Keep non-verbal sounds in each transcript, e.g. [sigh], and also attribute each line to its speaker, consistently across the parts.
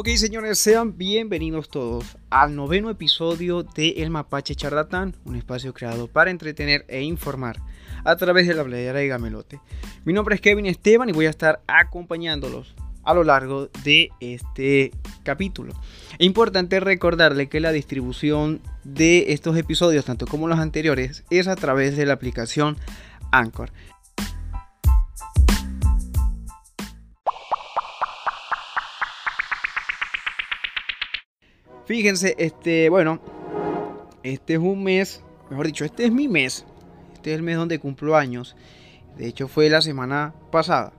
Speaker 1: Ok, señores, sean bienvenidos todos al noveno episodio de El Mapache Charlatán, un espacio creado para entretener e informar a través de la playera de Gamelote. Mi nombre es Kevin Esteban y voy a estar acompañándolos a lo largo de este capítulo. Es importante recordarle que la distribución de estos episodios, tanto como los anteriores, es a través de la aplicación Anchor. Fíjense, este, bueno, este es un mes, mejor dicho, este es mi mes. Este es el mes donde cumplo años. De hecho, fue la semana pasada.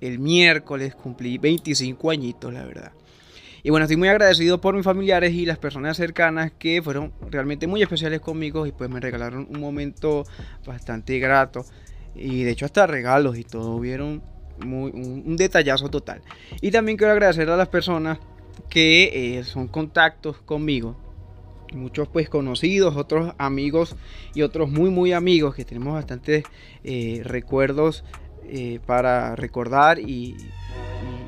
Speaker 1: El miércoles cumplí 25 añitos, la verdad. Y bueno, estoy muy agradecido por mis familiares y las personas cercanas que fueron realmente muy especiales conmigo y pues me regalaron un momento bastante grato. Y de hecho hasta regalos y todo, hubieron muy, un, un detallazo total. Y también quiero agradecer a las personas que eh, son contactos conmigo. Muchos pues conocidos, otros amigos y otros muy muy amigos que tenemos bastantes eh, recuerdos eh, para recordar y,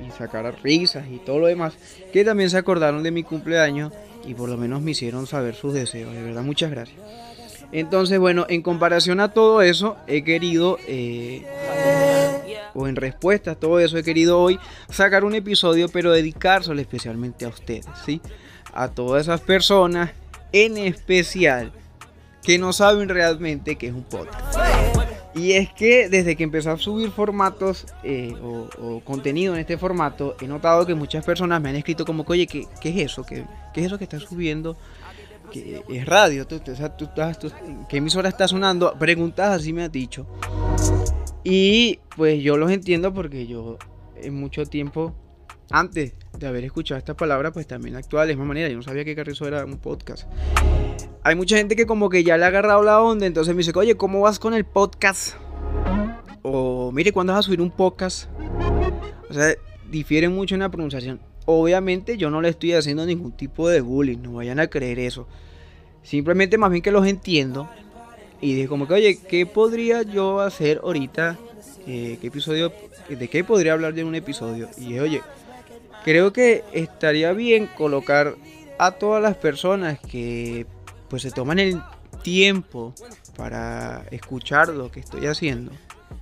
Speaker 1: y, sacar risas y todo lo demás. Que también se acordaron de mi cumpleaños y por lo menos me hicieron saber sus deseos. De verdad, muchas gracias. Entonces, bueno, en comparación a todo eso, he querido o en respuesta a todo eso he querido hoy sacar un episodio, pero dedicárselo especialmente a ustedes, ¿sí? A todas esas personas, en especial, que no saben realmente qué es un podcast. Y es que desde que empecé a subir formatos eh, o, contenido en este formato, he notado que muchas personas me han escrito como, oye, ¿qué, qué es eso? ¿Qué, ¿Qué, es eso que estás subiendo? que es radio? ¿Tú, tú, tú, tú, ¿Qué emisora está sonando? Preguntas así me has dicho. Y pues yo los entiendo porque yo en mucho tiempo, antes de haber escuchado esta palabra, pues también actuaba de misma manera. Yo no sabía que Carrizo era un podcast. Hay mucha gente que como que ya le ha agarrado la onda, entonces me dice, oye, ¿cómo vas con el podcast? O mire, ¿cuándo vas a subir un podcast? O sea, difiere mucho en la pronunciación. Obviamente yo no le estoy haciendo ningún tipo de bullying, no vayan a creer eso. Simplemente más bien que los entiendo y dije como que, oye, ¿qué podría yo hacer ahorita? Eh, ¿Qué episodio? ¿De qué podría hablar de un episodio? Y dije, oye, creo que estaría bien colocar a todas las personas que pues se toman el tiempo para escuchar lo que estoy haciendo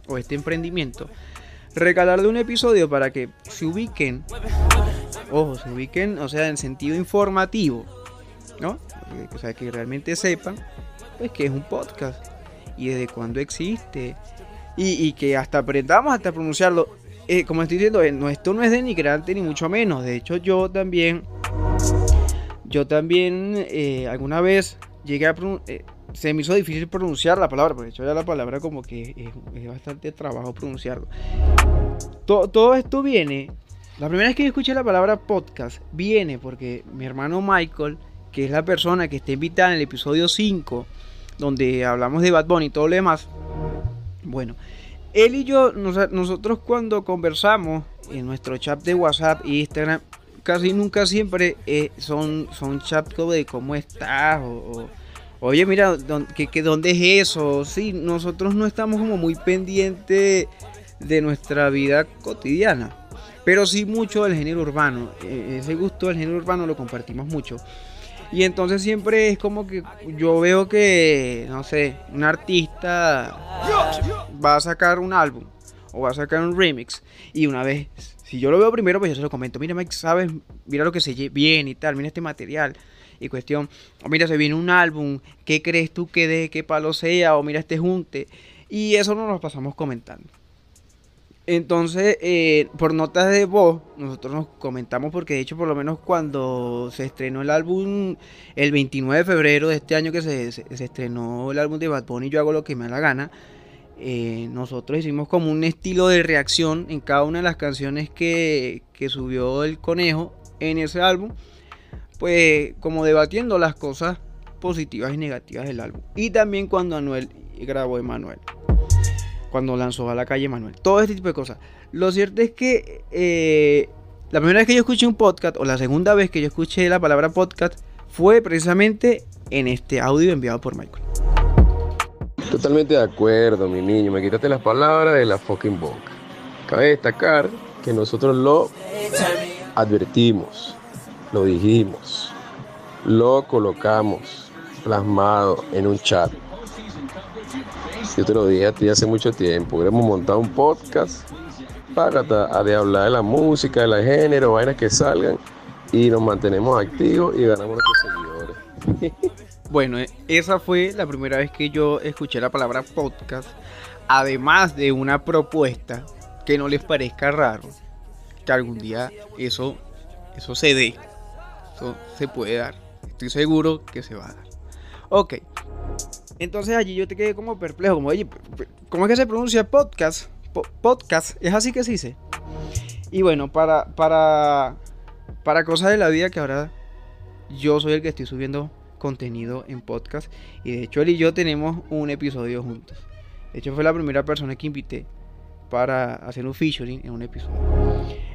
Speaker 1: o este emprendimiento, regalarle un episodio para que se ubiquen, ojo, se ubiquen, o sea, en sentido informativo, ¿no? O sea, que realmente sepan pues que es un podcast y desde cuándo existe y, que hasta aprendamos hasta pronunciarlo. Eh, como estoy diciendo, eh, esto no es denigrante ni mucho menos. De hecho, yo también, yo también eh, alguna vez llegué a se me hizo difícil pronunciar la palabra, porque hecho ya la palabra como que es, bastante trabajo pronunciarlo. Todo esto viene, la primera vez que yo escuché la palabra podcast, viene porque mi hermano Michael, que es la persona que está invitada en el episodio 5, donde hablamos de Bad Bunny y todo lo demás. Bueno, él y yo, nos, nosotros cuando conversamos en nuestro chat de WhatsApp e Instagram, casi nunca siempre eh, son, son chats de cómo estás o, oye, mira, ¿qué, qué, ¿dónde es eso? Sí, nosotros no estamos como muy pendientes de nuestra vida cotidiana, pero sí mucho del género urbano. E, ese gusto del género urbano lo compartimos mucho. Y entonces siempre es como que yo veo que, no sé, un artista va a sacar un álbum o va a sacar un remix. Y una vez, si yo lo veo primero, pues yo se lo comento. Mira, Mike, sabes, mira lo que se viene y tal, mira este material. Y cuestión, o mira, se viene un álbum, ¿qué crees tú que de qué palo sea? O mira este junte. Y eso nos lo pasamos comentando. Entonces, eh, por notas de voz, nosotros nos comentamos porque de hecho por lo menos cuando se estrenó el álbum el 29 de febrero de este año que se, se, estrenó el álbum de Bad Bunny, yo hago lo que me da la gana, eh, nosotros hicimos como un estilo de reacción en cada una de las canciones que, que subió el conejo en ese álbum, pues como debatiendo las cosas positivas y negativas del álbum. Y también cuando Anuel grabó Emanuel cuando lanzó a la calle Manuel. Todo este tipo de cosas. Lo cierto es que eh, la primera vez que yo escuché un podcast, o la segunda vez que yo escuché la palabra podcast, fue precisamente en este audio enviado por Michael.
Speaker 2: Totalmente de acuerdo, mi niño. Me quitaste las palabras de la fucking boca. Cabe destacar que nosotros lo advertimos. lo dijimos, lo colocamos plasmado en un chat. Yo te lo dije a ti hace mucho tiempo, hemos montado un podcast para de hablar de la música, de la género, vainas que salgan y nos mantenemos activos y ganamos nuestros seguidores. [laughs]
Speaker 1: Bueno, esa fue la primera vez que yo escuché la palabra podcast, además de una propuesta que no les parezca raro, que algún día eso, eso se dé, eso se puede dar, estoy seguro que se va a dar. Ok, entonces allí yo te quedé como perplejo, como, oye, ¿cómo es que se pronuncia podcast? podcast, es así que se dice. Y bueno, para, para, para cosas de la vida que ahora yo soy el que estoy subiendo contenido en podcast. Y de hecho él y yo tenemos un episodio juntos. De hecho fue la primera persona que invité para hacer un featuring en un episodio.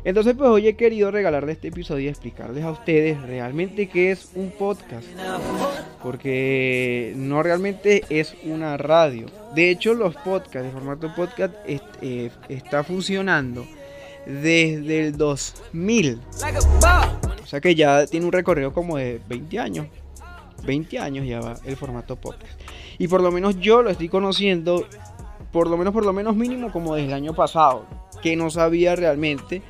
Speaker 1: Entonces pues hoy he querido regalarle este episodio y explicarles a ustedes realmente qué es un podcast. Porque no realmente es una radio. De hecho los podcasts, de formato podcast, eh, está funcionando desde el 2000. O sea que ya tiene un recorrido como de 20 años. 20 años ya va el formato podcast. Y por lo menos yo lo estoy conociendo, por lo menos, por lo menos mínimo como desde el año pasado, que no sabía realmente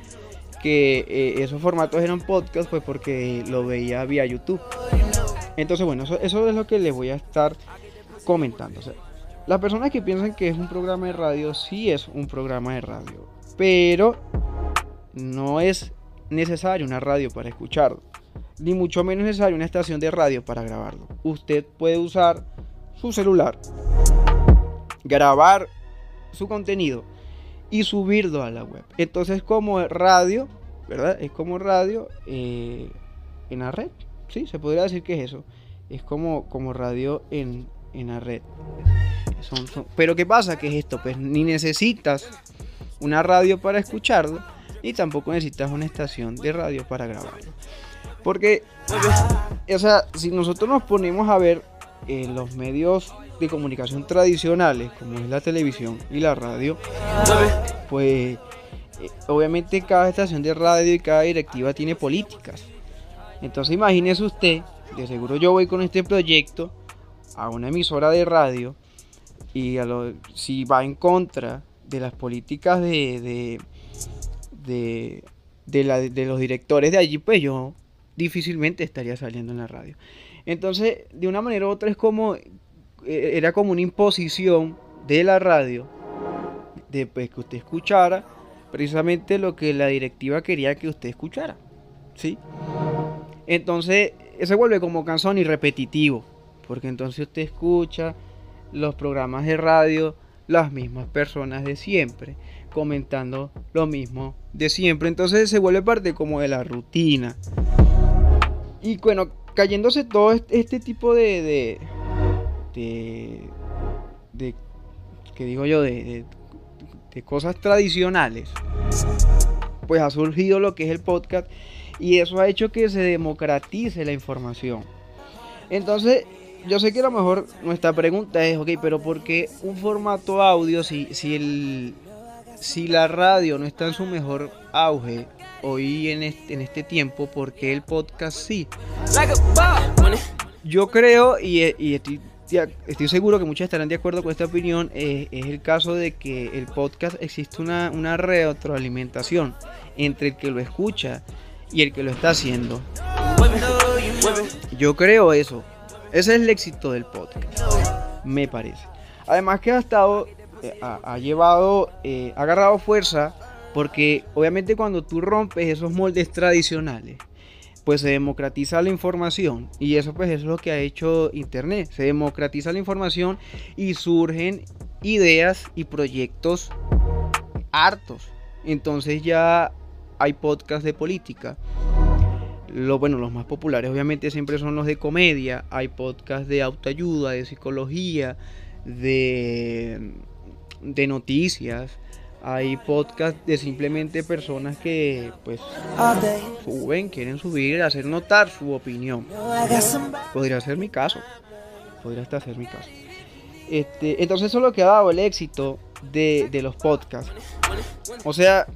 Speaker 1: que eh, esos formatos eran podcast, pues porque lo veía vía YouTube. Entonces, bueno, eso, eso es lo que les voy a estar comentando. las personas que piensan que es un programa de radio, sí es un programa de radio, pero no es necesario una radio para escucharlo ni mucho menos necesario una estación de radio para grabarlo. Usted puede usar su celular, grabar su contenido y subirlo a la web. Entonces como radio, ¿verdad? Es como radio eh, en la red. Sí, se podría decir que es eso. Es como, como radio en, en la red. Pero ¿qué pasa? que es esto? Pues ni necesitas una radio para escucharlo, ni tampoco necesitas una estación de radio para grabarlo. Porque, o sea, si nosotros nos ponemos a ver los medios de comunicación tradicionales, como es la televisión y la radio, pues eh, obviamente cada estación de radio y cada directiva tiene políticas. Entonces imagínese usted, de seguro yo voy con este proyecto a una emisora de radio y a lo, si va en contra de las políticas de, de, de, de los directores de allí, pues yo difícilmente estaría saliendo en la radio. Entonces, de una manera u otra es como, era como una imposición de la radio, de pues, que usted escuchara precisamente lo que la directiva quería que usted escuchara. ¿Sí? Entonces, se vuelve como cansón y repetitivo, porque entonces usted escucha los programas de radio, las mismas personas de siempre, comentando lo mismo de siempre. Entonces se vuelve parte como de la rutina. Y bueno, cayéndose todo este tipo de. de. De. de ¿Qué digo yo? De, de, cosas tradicionales. Pues ha surgido lo que es el podcast. Y eso ha hecho que se democratice la información. Entonces, yo sé que a lo mejor nuestra pregunta es, ok, pero ¿por qué un formato audio si, si, el, si la radio no está en su mejor auge? hoy en este, en este tiempo, porque el podcast sí. Yo creo y, estoy, estoy, seguro que muchos estarán de acuerdo con esta opinión, es el caso de que el podcast existe una, una retroalimentación entre el que lo escucha y el que lo está haciendo. Yo creo eso. Ese es el éxito del podcast, me parece. Además que ha estado, eh, ha, llevado, eh, ha agarrado fuerza porque obviamente cuando tú rompes esos moldes tradicionales, pues se democratiza la información y eso pues es lo que ha hecho internet. Se democratiza la información y surgen ideas y proyectos hartos. Entonces ya hay podcasts de política. Lo, bueno los más populares obviamente siempre son los de comedia. Hay podcasts de autoayuda de psicología de de noticias hay podcast de simplemente personas que pues suben, quieren subir, hacer notar su opinión. Podría ser mi caso. Podría hasta ser mi caso. Este, entonces eso es lo que ha dado el éxito de, de los podcasts. O sea,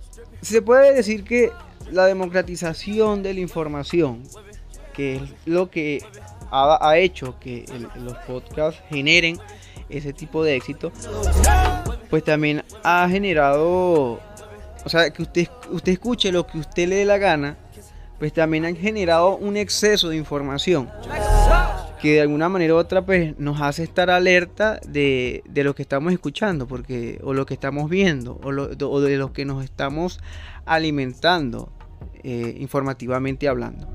Speaker 1: se puede decir que la democratización de la información, que es lo que ha, hecho que los podcasts generen ese tipo de éxito, pues también ha generado, o sea, que usted, usted escuche lo que usted le dé la gana, pues también han generado un exceso de información que de alguna manera u otra pues nos hace estar alerta de, lo que estamos escuchando porque o lo que estamos viendo o, de lo que nos estamos alimentando eh, informativamente hablando.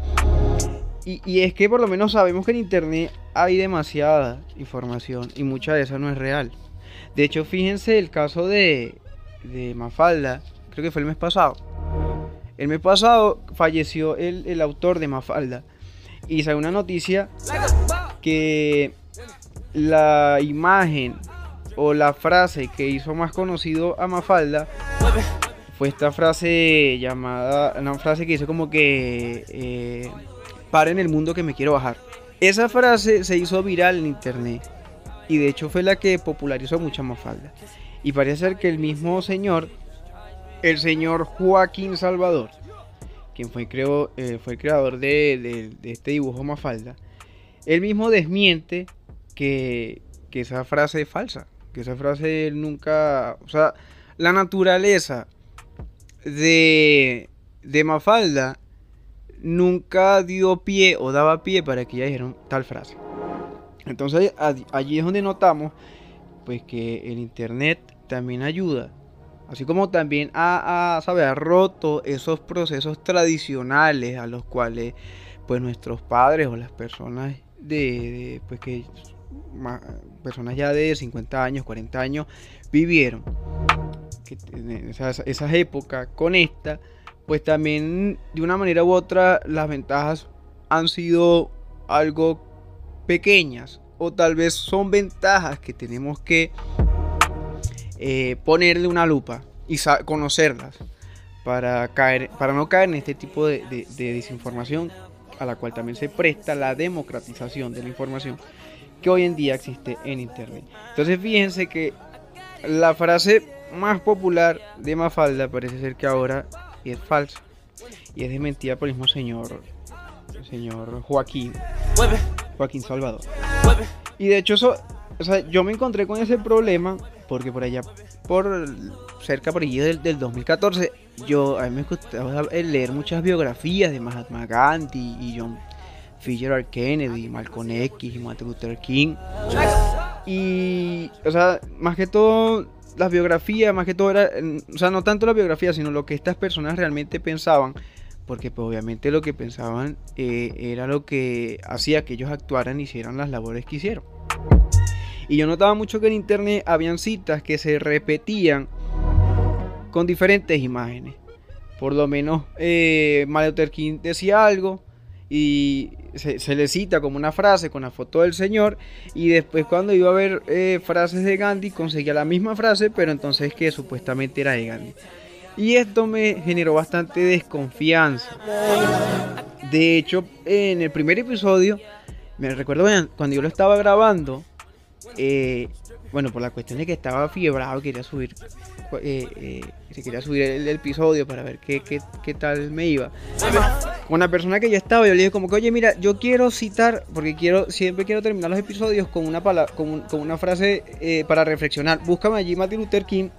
Speaker 1: Y, es que por lo menos sabemos que en internet hay demasiada información y mucha de esa no es real de hecho fíjense el caso de, Mafalda creo que fue el mes pasado. El mes pasado falleció el, autor de Mafalda. Y salió una noticia que la imagen o la frase que hizo más conocido a Mafalda fue esta frase llamada, una frase que dice como que eh, en el mundo que me quiero bajar. Esa frase se hizo viral en internet y de hecho fue la que popularizó mucho a Mafalda. Y parece ser que el mismo señor, el señor Joaquín Salvador, quien fue, creo, eh, fue el creador de, este dibujo Mafalda, él mismo desmiente que, esa frase es falsa, que esa frase nunca, o sea, la naturaleza de, de Mafalda nunca dio pie o daba pie para que ella dijera tal frase. Entonces allí es donde notamos pues que el internet también ayuda Así como también ha, roto esos procesos tradicionales a los cuales pues nuestros padres o las personas de, pues que personas ya de 50 años, 40 años vivieron. Que, esas, esas épocas con esta, pues también de una manera u otra las ventajas han sido algo pequeñas o tal vez son ventajas que tenemos que eh, ponerle una lupa y conocerlas para, caer, para no caer en este tipo de, desinformación a la cual también se presta la democratización de la información que hoy en día existe en Internet. Entonces fíjense que la frase más popular de Mafalda parece ser que ahora es falsa y es desmentida por el mismo señor, el señor Joaquín, Joaquín Salvador. Y de hecho eso, yo me encontré con ese problema porque por allá, por cerca por allí del, 2014, yo a mí me gustaba leer muchas biografías de Mahatma Gandhi y John Fitzgerald Kennedy, Malcolm X y Martin Luther King. Y, o sea, más que todo, las biografías, más que todo era, o sea, no tanto la biografía, sino lo que estas personas realmente pensaban, porque pues, obviamente lo que pensaban eh, era lo que hacía que ellos actuaran y hicieran las labores que hicieron. Y yo notaba mucho que en internet habían citas que se repetían con diferentes imágenes. Por lo menos eh, Martin King decía algo y se, le cita como una frase con la foto del señor y después cuando iba a ver eh, frases de Gandhi conseguía la misma frase pero entonces que supuestamente era de Gandhi. Y esto me generó bastante desconfianza. De hecho, en el primer episodio, me recuerdo cuando yo lo estaba grabando, eh, bueno, por la cuestión de que estaba fiebrado, quería subir, eh, eh, quería subir el, episodio para ver qué, qué, tal me iba. Con la persona que ya estaba, yo le dije como que, oye, mira, yo quiero citar, porque quiero, siempre quiero terminar los episodios con una, con, con una frase eh, para reflexionar. Búscame allí Martin Luther King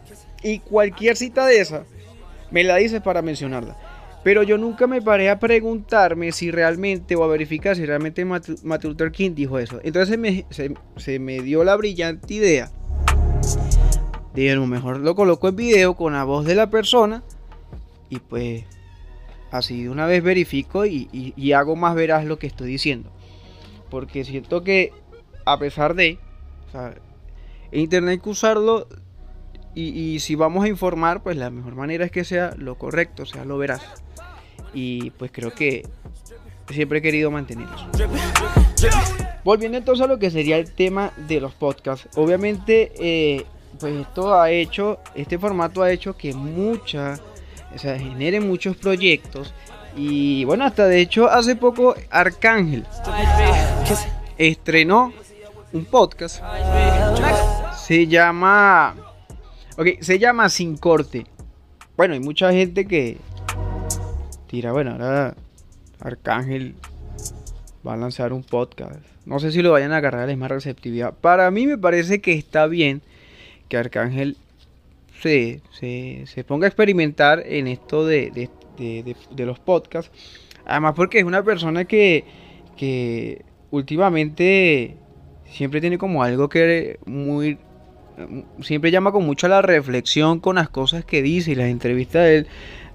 Speaker 1: y cualquier cita de esa, me la dices para mencionarla. Pero yo nunca me paré a preguntarme si realmente o a verificar si realmente Martin Luther King dijo eso. Entonces me, se, me dio la brillante idea de lo mejor lo coloco en video con la voz de la persona y pues así de una vez verifico y, hago más veraz lo que estoy diciendo. Porque siento que a pesar de, o internet hay que usarlo y, si vamos a informar, pues la mejor manera es que sea lo correcto, sea lo veraz. Y pues creo que siempre he querido mantener. Volviendo entonces a lo que sería el tema de los podcasts, obviamente eh, pues esto ha hecho, este formato ha hecho que muchas, o sea, genere muchos proyectos. Y bueno, hasta de hecho hace poco Arcángel estrenó un podcast, se llama, ok, se llama Sin Corte. Bueno, hay mucha gente que tira, bueno, ahora Arcángel va a lanzar un podcast. No sé si lo vayan a agarrar la misma receptividad. Para mí me parece que está bien que Arcángel se, se, ponga a experimentar en esto de, de, los podcasts. Además porque es una persona que, que últimamente siempre tiene como algo que muy siempre llama con mucho a la reflexión con las cosas que dice y las entrevistas de él.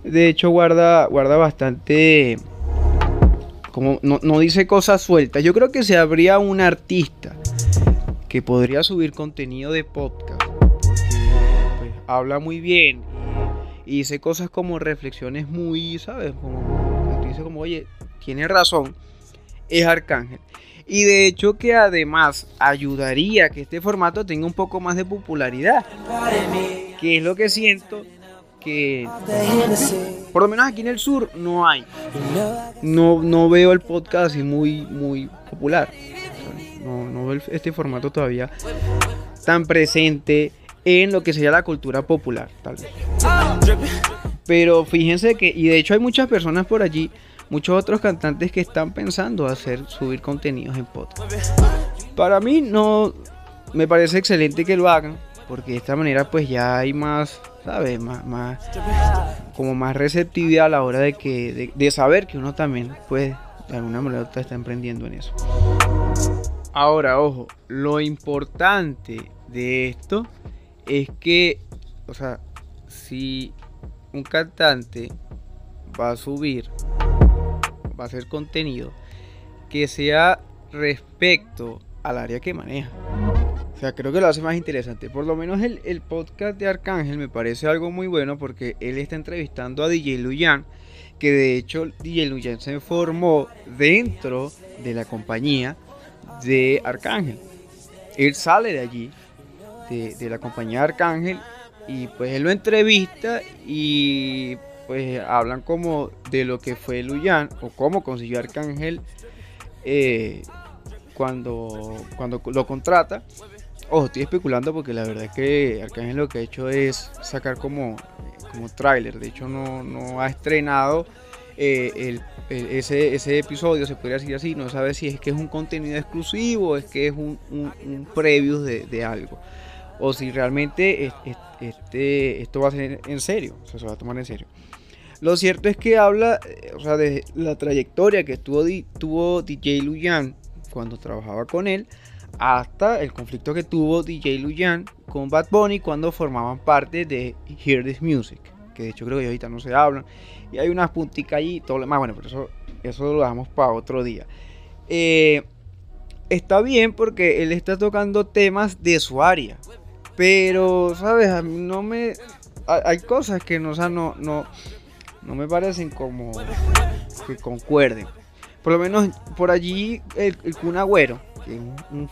Speaker 1: De hecho guarda guarda bastante como no, dice cosas sueltas. Yo creo que se habría un artista que podría subir contenido de podcast pues, habla muy bien y, dice cosas como reflexiones muy sabes como dice como oye tiene razón es Arcángel y de hecho que además ayudaría que este formato tenga un poco más de popularidad. Que es lo que siento que por lo menos aquí en el sur no hay. No, no veo el podcast así muy, muy popular. No, no veo este formato todavía tan presente en lo que sería la cultura popular, tal vez. Pero fíjense que, y de hecho hay muchas personas por allí muchos otros cantantes que están pensando hacer subir contenidos en podcast. Para mí no me parece excelente que lo hagan porque de esta manera pues ya hay más, ¿sabes? Más, más como más receptividad a la hora de que de, saber que uno también pues de alguna manera está emprendiendo en eso. Ahora, ojo, lo importante de esto es que, o sea, si un cantante va a subir va a ser contenido que sea respecto al área que maneja. O sea, creo que lo hace más interesante. Por lo menos el, podcast de Arcángel me parece algo muy bueno porque él está entrevistando a DJ Luyan, que de hecho DJ Luyan se formó dentro de la compañía de Arcángel. Él sale de allí, de la compañía de Arcángel, y pues él lo entrevista y pues hablan como de lo que fue Luyan o cómo consiguió Arcángel eh, cuando, cuando lo contrata. Ojo, estoy especulando porque la verdad es que Arcángel lo que ha hecho es sacar como, como tráiler. De hecho, no, ha estrenado eh, ese, ese, episodio, se podría decir así. No sabe si es que es un contenido exclusivo o es que es un, un, preview de, algo. O si realmente este, esto va a ser en serio. Se va a tomar en serio. Lo cierto es que habla, eh, o sea, de la trayectoria que tuvo, tuvo DJ Luyan cuando trabajaba con él, hasta el conflicto que tuvo DJ Luyan con Bad Bunny cuando formaban parte de Hear This Music, que de hecho creo que ahorita no se hablan, y hay unas punticas allí todo lo demás, bueno, pero eso, eso lo dejamos para otro día. Eh, está bien porque él está tocando temas de su área, pero, ¿sabes? A mí no me... Hay cosas que no, o sea, no, no, no me parecen como que concuerden. Por lo menos por allí el, el Kun Agüero, que es un,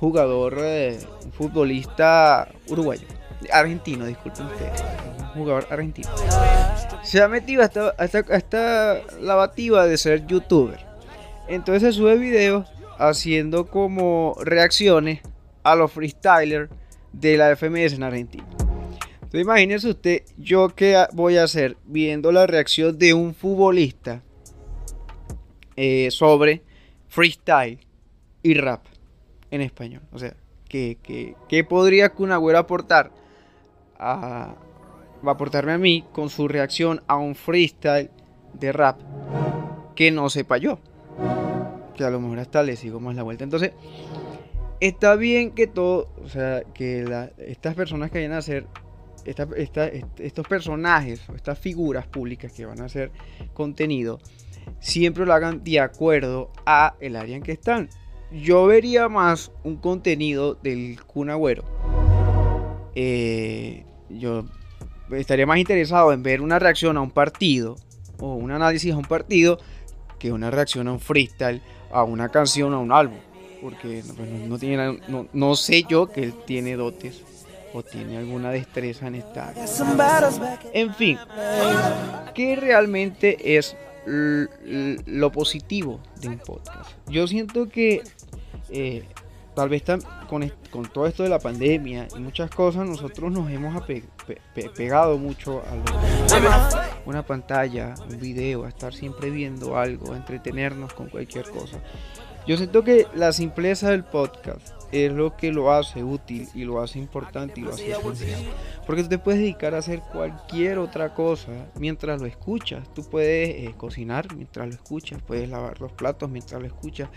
Speaker 1: jugador, eh, un futbolista uruguayo, argentino, disculpen ustedes, un jugador argentino, se ha metido hasta, hasta, hasta la bativa de ser youtuber. Entonces sube videos haciendo como reacciones a los freestylers de la FMS en Argentina. Entonces imagínese usted, yo qué voy a hacer viendo la reacción de un futbolista eh, sobre freestyle y rap en español. O sea, ¿qué, qué, podría Kun Agüero aportar? A, va a aportarme a mí con su reacción a un freestyle de rap que no sepa yo. Que a lo mejor hasta le sigo más la vuelta. Entonces, está bien que todo, o sea, que estas personas que vayan a hacer estos personajes estas figuras públicas que van a hacer contenido siempre lo hagan de acuerdo a el área en que están. Yo vería más un contenido del Kun Agüero. Eh, yo estaría más interesado en ver una reacción a un partido o un análisis a un partido que una reacción a un freestyle, a una canción, a un álbum. Porque pues, no, tiene, no sé yo que él tiene dotes o tiene alguna destreza en esta área. En fin, ¿qué realmente es lo positivo de un podcast? Yo siento que eh, tal vez con, con, todo esto de la pandemia y muchas cosas, nosotros nos hemos pegado mucho a una pantalla, un video, a estar siempre viendo algo, a entretenernos con cualquier cosa. Yo siento que la simpleza del podcast es lo que lo hace útil y lo hace importante y lo hace esencial. Porque tú te puedes dedicar a hacer cualquier otra cosa mientras lo escuchas. Tú puedes eh, cocinar mientras lo escuchas, puedes lavar los platos mientras lo escuchas,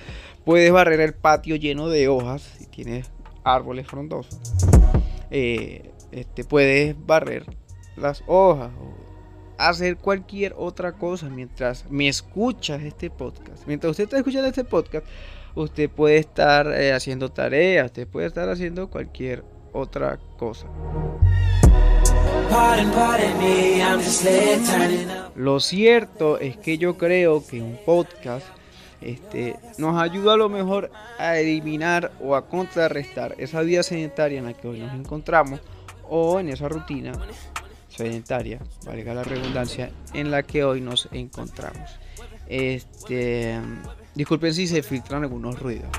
Speaker 1: puedes barrer el patio lleno de hojas si tienes árboles frondosos. Eh, este, puedes barrer las hojas hacer cualquier otra cosa mientras me escuchas este podcast. Mientras usted está escuchando este podcast, usted puede estar eh, haciendo tareas, usted puede estar haciendo cualquier otra cosa. Lo cierto es que yo creo que un podcast este, nos ayuda a lo mejor a eliminar o a contrarrestar esa vida sedentaria en la que hoy nos encontramos o en esa rutina sedentaria, valga la redundancia, en la que hoy nos encontramos. Este, disculpen si se filtran algunos ruidos.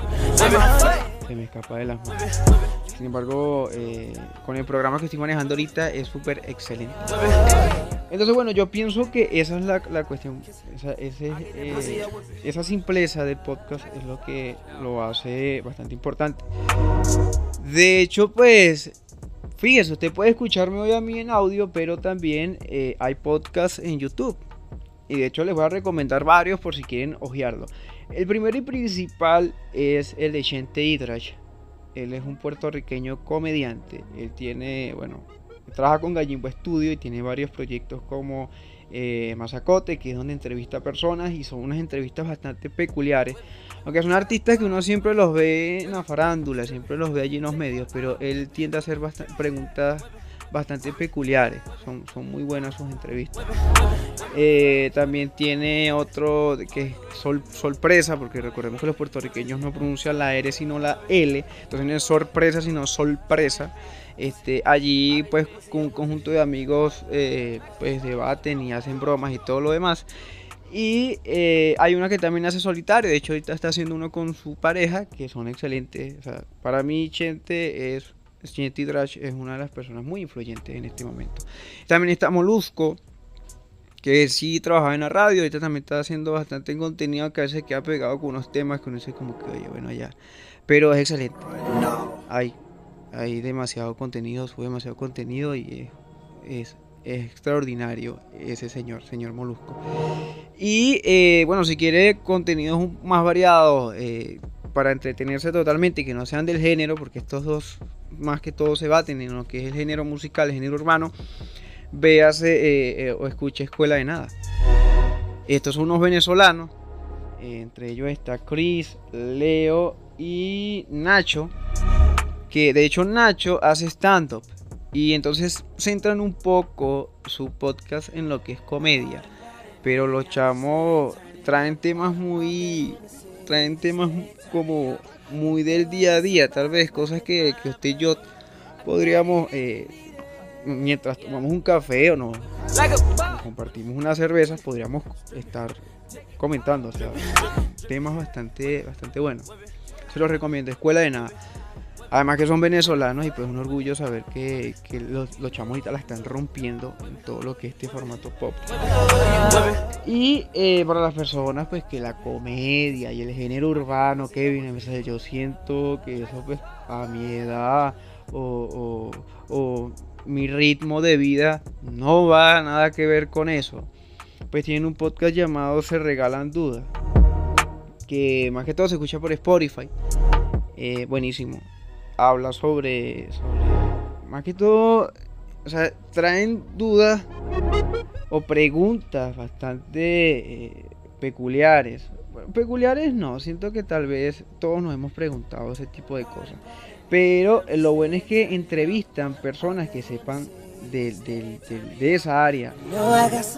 Speaker 1: Se me escapa de las manos. Sin embargo, eh, con el programa que estoy manejando ahorita es súper excelente. Entonces, bueno, yo pienso que esa es la, la cuestión. Esa, eh, esa simpleza del podcast es lo que lo hace bastante importante. De hecho, pues Fíjese, usted puede escucharme hoy a mí en audio, pero también eh, hay podcasts en YouTube. Y de hecho les voy a recomendar varios por si quieren ojearlo. El primero y principal es el de Chente Hidrash. Él es un puertorriqueño comediante. Él tiene, bueno, trabaja con Gallimbo Studio y tiene varios proyectos como eh, Mazacote, que es donde entrevista a personas y son unas entrevistas bastante peculiares. Aunque son artistas que uno siempre los ve en la farándula, siempre los ve allí en los medios, pero él tiende a hacer preguntas bastante peculiares. Son, son muy buenas sus entrevistas. Eh, también tiene otro que es sorpresa, porque recordemos que los puertorriqueños no pronuncian la R sino la L. Entonces no es sorpresa sino sorpresa. Este, allí pues con un conjunto de amigos eh, pues debaten y hacen bromas y todo lo demás. Y eh, hay una que también hace solitario, de hecho ahorita está haciendo uno con su pareja, que son excelentes. para mí Chente es, Chente Drash es una de las personas muy influyentes en este momento. También está Molusco, que sí trabajaba en la radio, ahorita también está haciendo bastante contenido que a veces queda pegado con unos temas que uno dice como que, oye, bueno, ya. Pero es excelente. Hay, hay demasiado contenido, sube demasiado contenido y es extraordinario ese señor, señor Molusco. Y eh, bueno, si quiere contenidos más variados eh, para entretenerse totalmente y que no sean del género, porque estos dos más que todo se baten en lo que es el género musical, el género urbano, véase eh, o escuche Escuela de Nada. Estos son unos venezolanos, entre ellos está Chris, Leo y Nacho, que de hecho Nacho hace stand-up. Y entonces centran un poco su podcast en lo que es comedia. Pero los chamos traen temas muy. traen temas como muy del día a día, tal vez cosas que, usted y yo podríamos, eh, mientras tomamos un café o no, compartimos una cerveza, podríamos estar comentando, o sea, temas bastante, bastante buenos. Se los recomiendo, Escuela de Nada. Además que son venezolanos y pues un orgullo saber que, los, los chamos la están rompiendo en todo lo que es este formato pop. Y eh, para las personas pues que la comedia y el género urbano, Kevin, yo siento que eso pues a mi edad o, o mi ritmo de vida no va nada que ver con eso. Pues tienen un podcast llamado Se Regalan Dudas. Que más que todo se escucha por Spotify. Eh, buenísimo habla sobre, más que todo, o sea, traen dudas o preguntas bastante eh, peculiares. peculiares no, siento que tal vez todos nos hemos preguntado ese tipo de cosas. Pero lo bueno es que entrevistan personas que sepan de, de esa área.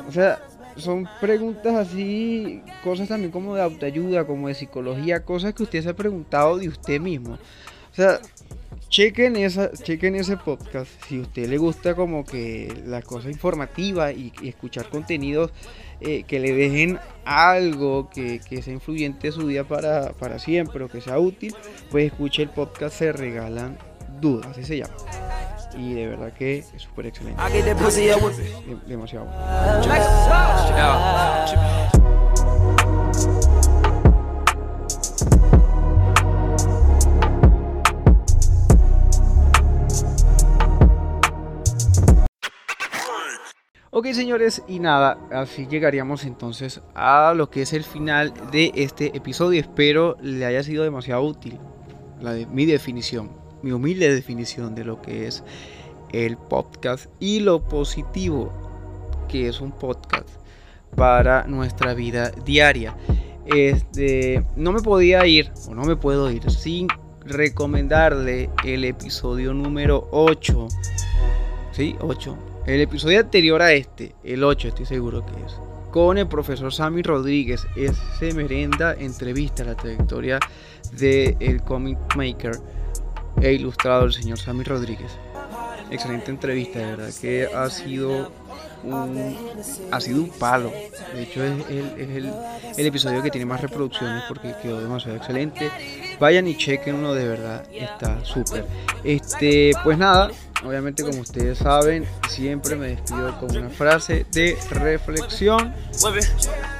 Speaker 1: O sea, son preguntas así, cosas también como de autoayuda, como de psicología, cosas que usted se ha preguntado de usted mismo. O sea, chequen, esa, chequen ese podcast. Si a usted le gusta como que la cosa informativa y, escuchar contenidos eh, que le dejen algo que, sea influyente en su vida para, para siempre o que sea útil, pues escuche el podcast Se Regalan Dudas, así se llama. Y de verdad que es súper excelente. Demasiado. Señores, y nada, así llegaríamos entonces a lo que es el final de este episodio. Espero le haya sido demasiado útil la de, mi definición, mi humilde definición de lo que es el podcast y lo positivo que es un podcast para nuestra vida diaria. Este, no me podía ir, o no me puedo ir, sin recomendarle el episodio número 8. ¿Sí? 8 el episodio anterior a este, el 8 estoy seguro que es, con el profesor Sammy Rodríguez, ese merenda entrevista a la trayectoria del el comic maker e ilustrador, el señor Sammy Rodríguez. Excelente entrevista, de verdad que ha sido un, ha sido un palo. De hecho, es, el, el, episodio que tiene más reproducciones porque quedó demasiado excelente. Vayan y chequen uno de verdad, está súper. Este, pues nada, Obviamente, como ustedes saben, siempre me despido con una frase de reflexión.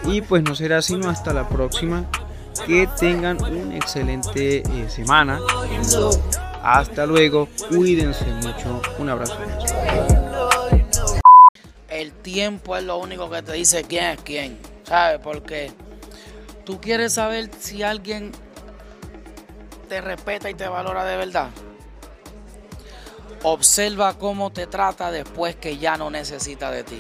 Speaker 1: Y pues no será sino hasta la próxima. Que tengan una excelente eh, semana. Hasta luego. Cuídense mucho. Un abrazo.
Speaker 3: El tiempo es lo único que te dice quién es quién. ¿Sabes? Porque tú quieres saber si alguien te respeta y te valora de verdad. Observa cómo te trata después que ya no necesita de ti.